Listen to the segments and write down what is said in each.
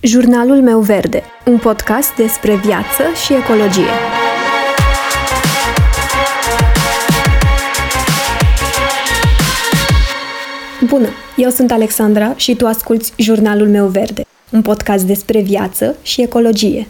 Jurnalul meu verde, un podcast despre viață și ecologie. Bună, eu sunt Alexandra și tu asculți Jurnalul meu verde, un podcast despre viață și ecologie.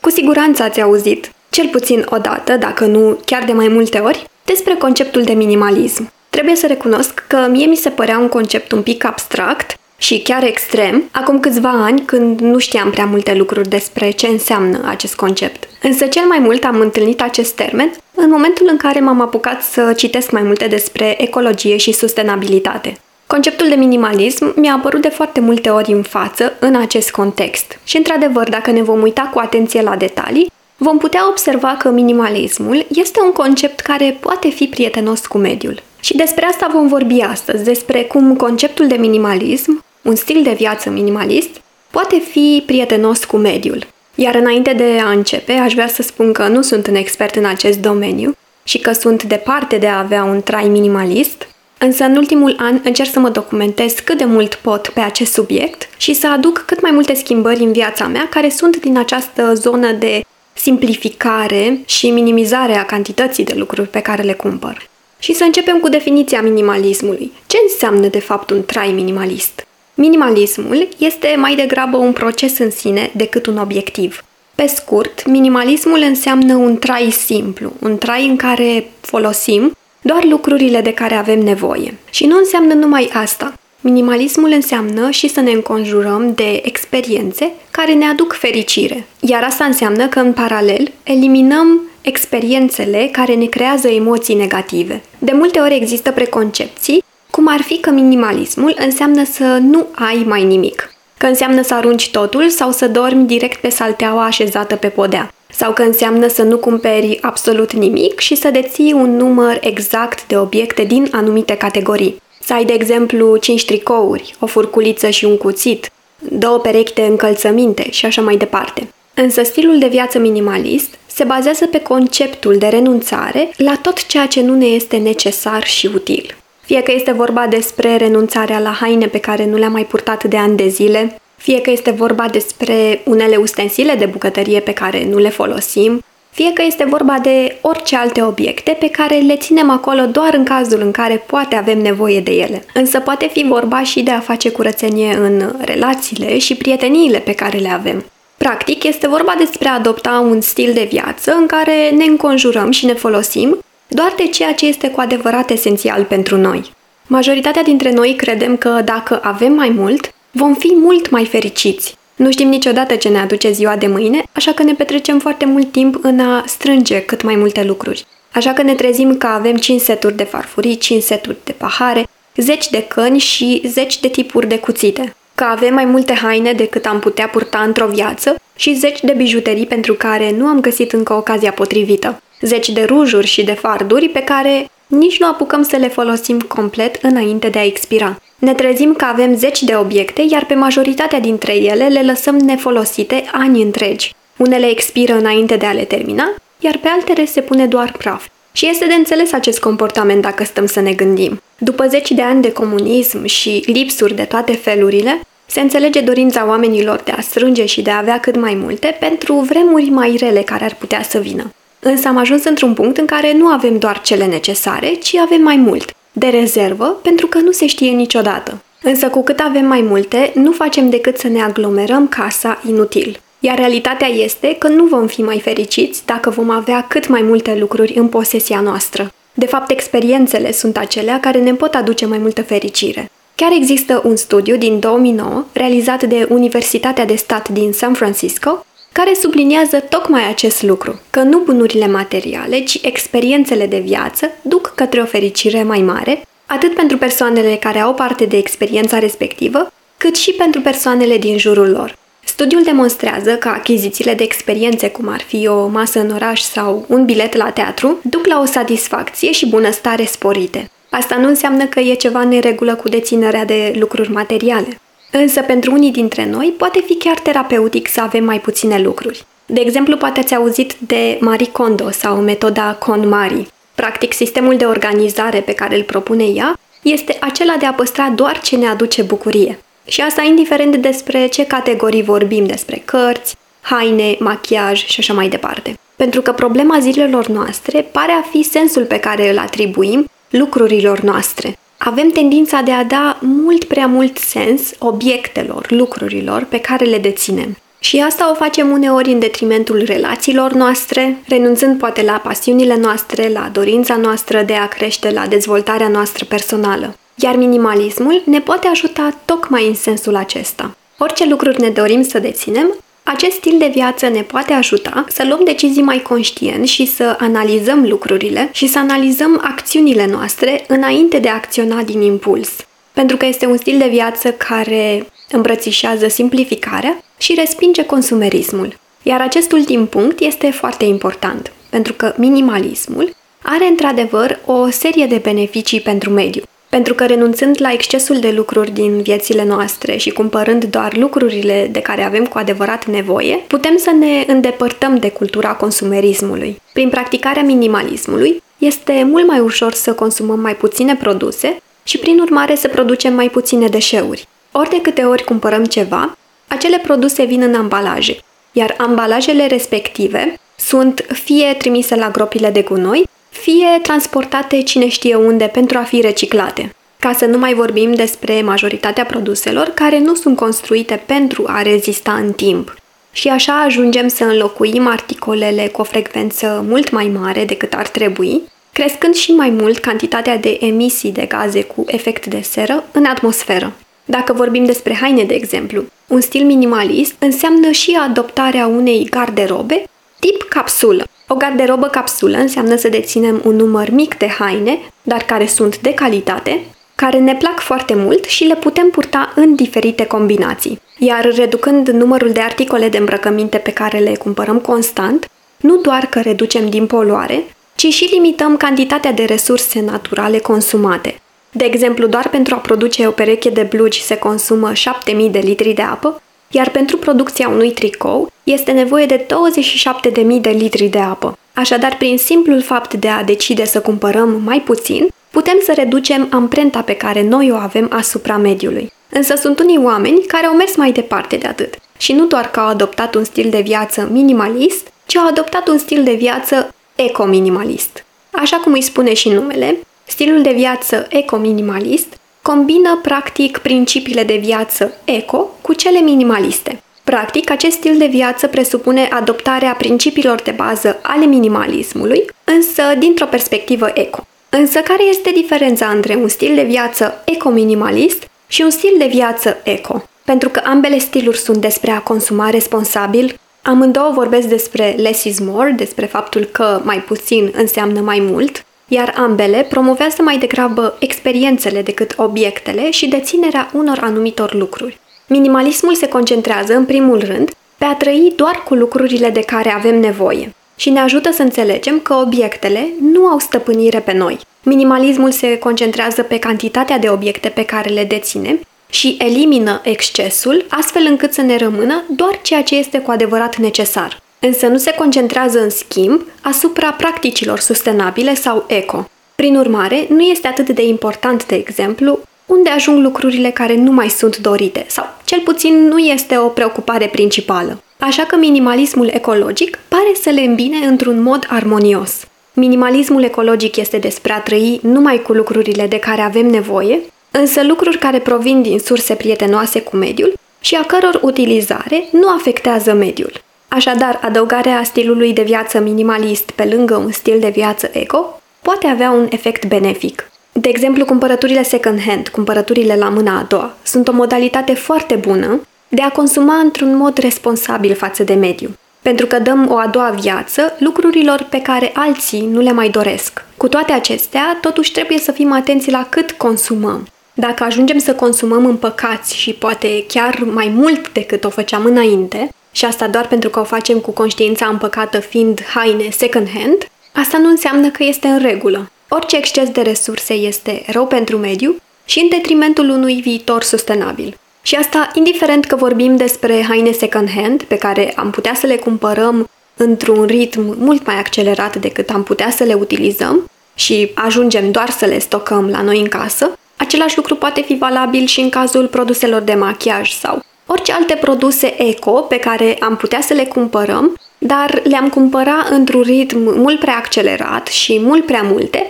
Cu siguranță ați auzit, cel puțin o dată, dacă nu chiar de mai multe ori, despre conceptul de minimalism. Trebuie să recunosc că mie mi se părea un concept un pic abstract și chiar extrem, acum câțiva ani când nu știam prea multe lucruri despre ce înseamnă acest concept. Însă cel mai mult am întâlnit acest termen în momentul în care m-am apucat să citesc mai multe despre ecologie și sustenabilitate. Conceptul de minimalism mi-a apărut de foarte multe ori în față în acest context. Și într-adevăr, dacă ne vom uita cu atenție la detalii, vom putea observa că minimalismul este un concept care poate fi prietenos cu mediul. Și despre asta vom vorbi astăzi, despre cum conceptul de minimalism un stil de viață minimalist poate fi prietenos cu mediul. Iar înainte de a începe, aș vrea să spun că nu sunt un expert în acest domeniu și că sunt departe de a avea un trai minimalist, însă în ultimul an încerc să mă documentez cât de mult pot pe acest subiect și să aduc cât mai multe schimbări în viața mea care sunt din această zonă de simplificare și minimizare a cantității de lucruri pe care le cumpăr. Și să începem cu definiția minimalismului. Ce înseamnă de fapt un trai minimalist? Minimalismul este mai degrabă un proces în sine decât un obiectiv. Pe scurt, minimalismul înseamnă un trai simplu, un trai în care folosim doar lucrurile de care avem nevoie. Și nu înseamnă numai asta. Minimalismul înseamnă și să ne înconjurăm de experiențe care ne aduc fericire. Iar asta înseamnă că, în paralel, eliminăm experiențele care ne creează emoții negative. De multe ori există preconcepții cum ar fi că minimalismul înseamnă să nu ai mai nimic, că înseamnă să arunci totul sau să dormi direct pe salteaua așezată pe podea, sau că înseamnă să nu cumperi absolut nimic și să deții un număr exact de obiecte din anumite categorii. Să ai, de exemplu, 5 tricouri, o furculiță și un cuțit, două perechi de încălțăminte și așa mai departe. Însă stilul de viață minimalist se bazează pe conceptul de renunțare la tot ceea ce nu ne este necesar și util. Fie că este vorba despre renunțarea la haine pe care nu le-am mai purtat de ani de zile, fie că este vorba despre unele ustensile de bucătărie pe care nu le folosim, fie că este vorba de orice alte obiecte pe care le ținem acolo doar în cazul în care poate avem nevoie de ele. Însă poate fi vorba și de a face curățenie în relațiile și prieteniile pe care le avem. Practic, este vorba despre a adopta un stil de viață în care ne înconjurăm și ne folosim doar de ceea ce este cu adevărat esențial pentru noi. Majoritatea dintre noi credem că dacă avem mai mult, vom fi mult mai fericiți. Nu știm niciodată ce ne aduce ziua de mâine, așa că ne petrecem foarte mult timp în a strânge cât mai multe lucruri. Așa că ne trezim că avem 5 seturi de farfurii, 5 seturi de pahare, 10 de căni și 10 de tipuri de cuțite. Că avem mai multe haine decât am putea purta într-o viață și 10 de bijuterii pentru care nu am găsit încă ocazia potrivită zeci de rujuri și de farduri pe care nici nu apucăm să le folosim complet înainte de a expira. Ne trezim că avem zeci de obiecte, iar pe majoritatea dintre ele le lăsăm nefolosite ani întregi. Unele expiră înainte de a le termina, iar pe altele se pune doar praf. Și este de înțeles acest comportament dacă stăm să ne gândim. După zeci de ani de comunism și lipsuri de toate felurile, se înțelege dorința oamenilor de a strânge și de a avea cât mai multe pentru vremuri mai rele care ar putea să vină. Însă am ajuns într-un punct în care nu avem doar cele necesare, ci avem mai mult, de rezervă, pentru că nu se știe niciodată. Însă cu cât avem mai multe, nu facem decât să ne aglomerăm casa inutil. Iar realitatea este că nu vom fi mai fericiți dacă vom avea cât mai multe lucruri în posesia noastră. De fapt, experiențele sunt acelea care ne pot aduce mai multă fericire. Chiar există un studiu din 2009 realizat de Universitatea de Stat din San Francisco care subliniază tocmai acest lucru, că nu bunurile materiale, ci experiențele de viață duc către o fericire mai mare, atât pentru persoanele care au parte de experiența respectivă, cât și pentru persoanele din jurul lor. Studiul demonstrează că achizițiile de experiențe, cum ar fi o masă în oraș sau un bilet la teatru, duc la o satisfacție și bunăstare sporite. Asta nu înseamnă că e ceva neregulă cu deținerea de lucruri materiale. Însă pentru unii dintre noi poate fi chiar terapeutic să avem mai puține lucruri. De exemplu, poate ați auzit de Marie Kondo sau metoda KonMari. Practic, sistemul de organizare pe care îl propune ea este acela de a păstra doar ce ne aduce bucurie. Și asta indiferent despre ce categorii vorbim, despre cărți, haine, machiaj și așa mai departe. Pentru că problema zilelor noastre pare a fi sensul pe care îl atribuim lucrurilor noastre. Avem tendința de a da mult prea mult sens obiectelor, lucrurilor pe care le deținem. Și asta o facem uneori în detrimentul relațiilor noastre, renunțând poate la pasiunile noastre, la dorința noastră de a crește, la dezvoltarea noastră personală. Iar minimalismul ne poate ajuta tocmai în sensul acesta. Orice lucruri ne dorim să deținem, acest stil de viață ne poate ajuta să luăm decizii mai conștient și să analizăm lucrurile și să analizăm acțiunile noastre înainte de a acționa din impuls. Pentru că este un stil de viață care îmbrățișează simplificarea și respinge consumerismul. Iar acest ultim punct este foarte important, pentru că minimalismul are într-adevăr o serie de beneficii pentru mediu. Pentru că renunțând la excesul de lucruri din viețile noastre și cumpărând doar lucrurile de care avem cu adevărat nevoie, putem să ne îndepărtăm de cultura consumerismului. Prin practicarea minimalismului, este mult mai ușor să consumăm mai puține produse și prin urmare să producem mai puține deșeuri. Ori de câte ori cumpărăm ceva, acele produse vin în ambalaje, iar ambalajele respective sunt fie trimise la gropile de gunoi, fie transportate cine știe unde pentru a fi reciclate. Ca să nu mai vorbim despre majoritatea produselor care nu sunt construite pentru a rezista în timp. Și așa ajungem să înlocuim articolele cu o frecvență mult mai mare decât ar trebui, crescând și mai mult cantitatea de emisii de gaze cu efect de seră în atmosferă. Dacă vorbim despre haine, de exemplu, un stil minimalist înseamnă și adoptarea unei garderobe tip capsulă. O garderobă capsulă înseamnă să deținem un număr mic de haine, dar care sunt de calitate, care ne plac foarte mult și le putem purta în diferite combinații. Iar reducând numărul de articole de îmbrăcăminte pe care le cumpărăm constant, nu doar că reducem din poluare, ci și limităm cantitatea de resurse naturale consumate. De exemplu, doar pentru a produce o pereche de blugi se consumă 7000 de litri de apă, iar pentru producția unui tricou este nevoie de 27.000 de litri de apă. Așadar, prin simplul fapt de a decide să cumpărăm mai puțin, putem să reducem amprenta pe care noi o avem asupra mediului. Însă sunt unii oameni care au mers mai departe de atât și nu doar că au adoptat un stil de viață minimalist, ci au adoptat un stil de viață eco-minimalist. Așa cum îi spune și numele, stilul de viață eco-minimalist combină practic principiile de viață eco cu cele minimaliste. Practic, acest stil de viață presupune adoptarea principiilor de bază ale minimalismului, însă dintr-o perspectivă eco. Însă care este diferența între un stil de viață eco-minimalist și un stil de viață eco? Pentru că ambele stiluri sunt despre a consuma responsabil, amândouă vorbesc despre less is more, despre faptul că mai puțin înseamnă mai mult, iar ambele promovează mai degrabă experiențele decât obiectele și deținerea unor anumitor lucruri. Minimalismul se concentrează, în primul rând, pe a trăi doar cu lucrurile de care avem nevoie și ne ajută să înțelegem că obiectele nu au stăpânire pe noi. Minimalismul se concentrează pe cantitatea de obiecte pe care le deținem și elimină excesul, astfel încât să ne rămână doar ceea ce este cu adevărat necesar. Însă nu se concentrează, în schimb, asupra practicilor sustenabile sau eco. Prin urmare, nu este atât de important, de exemplu, unde ajung lucrurile care nu mai sunt dorite sau, cel puțin, nu este o preocupare principală. Așa că minimalismul ecologic pare să le îmbine într-un mod armonios. Minimalismul ecologic este despre a trăi numai cu lucrurile de care avem nevoie, însă lucruri care provin din surse prietenoase cu mediul și a căror utilizare nu afectează mediul. Așadar, adăugarea stilului de viață minimalist pe lângă un stil de viață eco poate avea un efect benefic. De exemplu, cumpărăturile second-hand, cumpărăturile la mâna a doua, sunt o modalitate foarte bună de a consuma într-un mod responsabil față de mediu, pentru că dăm o a doua viață lucrurilor pe care alții nu le mai doresc. Cu toate acestea, totuși trebuie să fim atenți la cât consumăm. Dacă ajungem să consumăm împăcați și poate chiar mai mult decât o făceam înainte, și asta doar pentru că o facem cu conștiința împăcată fiind haine second-hand, asta nu înseamnă că este în regulă. Orice exces de resurse este rău pentru mediu și în detrimentul unui viitor sustenabil. Și asta indiferent că vorbim despre haine second-hand pe care am putea să le cumpărăm într-un ritm mult mai accelerat decât am putea să le utilizăm și ajungem doar să le stocăm la noi în casă, Același lucru poate fi valabil și în cazul produselor de machiaj sau orice alte produse eco pe care am putea să le cumpărăm, dar le-am cumpăra într-un ritm mult prea accelerat și mult prea multe,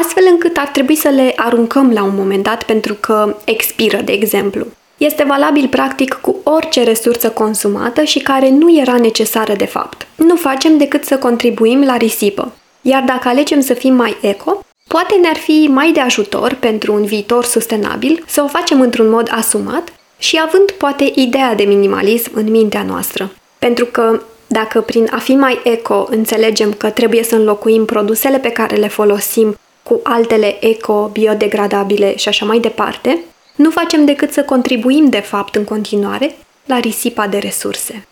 astfel încât ar trebui să le aruncăm la un moment dat pentru că expiră, de exemplu. Este valabil practic cu orice resursă consumată și care nu era necesară de fapt. Nu facem decât să contribuim la risipă. Iar dacă alegem să fim mai eco, poate ne-ar fi mai de ajutor pentru un viitor sustenabil să o facem într-un mod asumat și având poate ideea de minimalism în mintea noastră. Pentru că dacă prin a fi mai eco înțelegem că trebuie să înlocuim produsele pe care le folosim cu altele eco, biodegradabile și așa mai departe, nu facem decât să contribuim de fapt în continuare la risipa de resurse.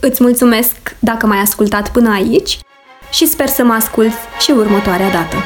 Îți mulțumesc dacă m-ai ascultat până aici și sper să mă asculți și următoarea dată.